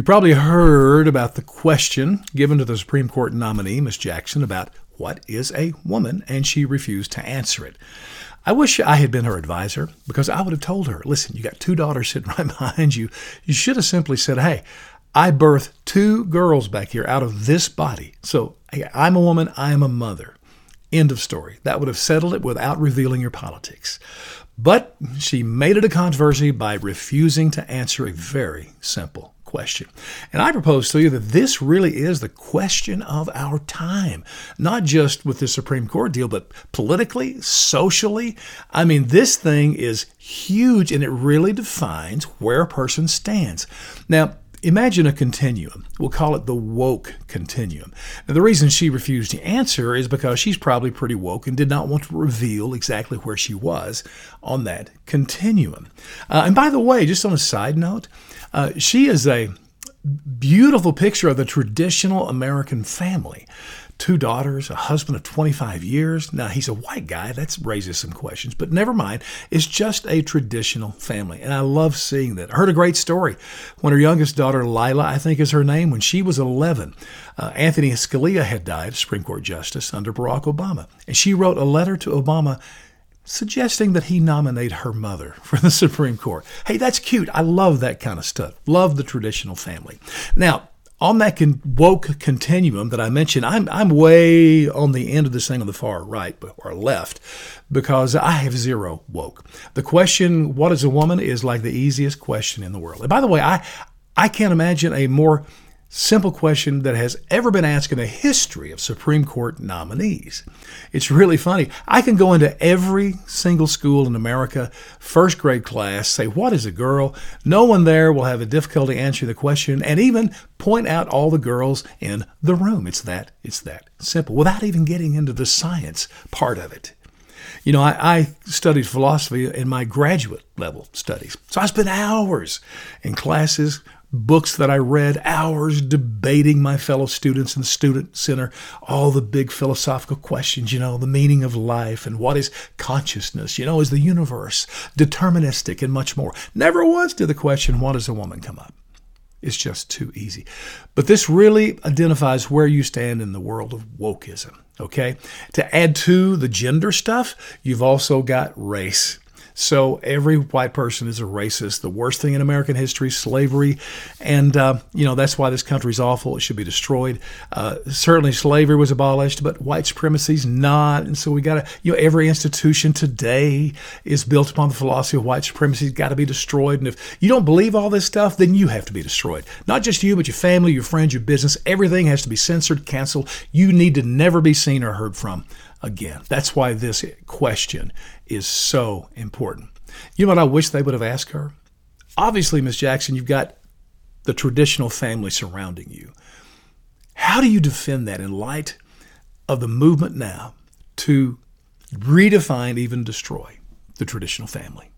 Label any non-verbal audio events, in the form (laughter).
You probably heard about the question given to the Supreme Court nominee, Ms. Jackson, about what is a woman, and she refused to answer it. I wish I had been her advisor because I would have told her, listen, you got two daughters sitting (laughs) right behind you. You should have simply said, hey, I birthed two girls back here out of this body. So I'm a woman, I am a mother. End of story. That would have settled it without revealing your politics. But she made it a controversy by refusing to answer a very simple question. And I propose to you that this really is the question of our time, not just with the Supreme Court deal, but politically, socially. I mean, this thing is huge and it really defines where a person stands. Now, Imagine a continuum. We'll call it the woke continuum. Now, the reason she refused to answer is because she's probably pretty woke and did not want to reveal exactly where she was on that continuum. Uh, and by the way, just on a side note, uh, she is a beautiful picture of the traditional American family two daughters, a husband of 25 years. Now, he's a white guy. That raises some questions, but never mind. It's just a traditional family. And I love seeing that. I heard a great story when her youngest daughter, Lila, I think is her name, when she was 11, uh, Anthony Scalia had died, Supreme Court Justice, under Barack Obama. And she wrote a letter to Obama suggesting that he nominate her mother (laughs) for the Supreme Court. Hey, that's cute. I love that kind of stuff. Love the traditional family. Now, on that con- woke continuum that I mentioned, I'm, I'm way on the end of this thing on the far right or left because I have zero woke. The question, what is a woman, is like the easiest question in the world. And by the way, I, I can't imagine a more simple question that has ever been asked in the history of Supreme Court nominees. It's really funny. I can go into every single school in America, first grade class, say, What is a girl? No one there will have a difficulty answering the question and even point out all the girls in the room. It's that, it's that simple without even getting into the science part of it. You know, I, I, studied philosophy in my graduate level studies. So I spent hours in classes books that I read, hours debating my fellow students in the student center, all the big philosophical questions, you know, the meaning of life and what is consciousness, you know, is the universe deterministic and much more. Never once did the question, what is a woman come up? It's just too easy. But this really identifies where you stand in the world of wokeism. Okay? To add to the gender stuff, you've also got race. So every white person is a racist. The worst thing in American history, slavery, and uh, you know that's why this country's awful. It should be destroyed. Uh, certainly, slavery was abolished, but white supremacy is not. And so we got to, you know, every institution today is built upon the philosophy of white supremacy. It's got to be destroyed. And if you don't believe all this stuff, then you have to be destroyed. Not just you, but your family, your friends, your business. Everything has to be censored, canceled. You need to never be seen or heard from again. That's why this question is so important. You know what I wish they would have asked her? Obviously, Miss Jackson, you've got the traditional family surrounding you. How do you defend that in light of the movement now to redefine, even destroy the traditional family?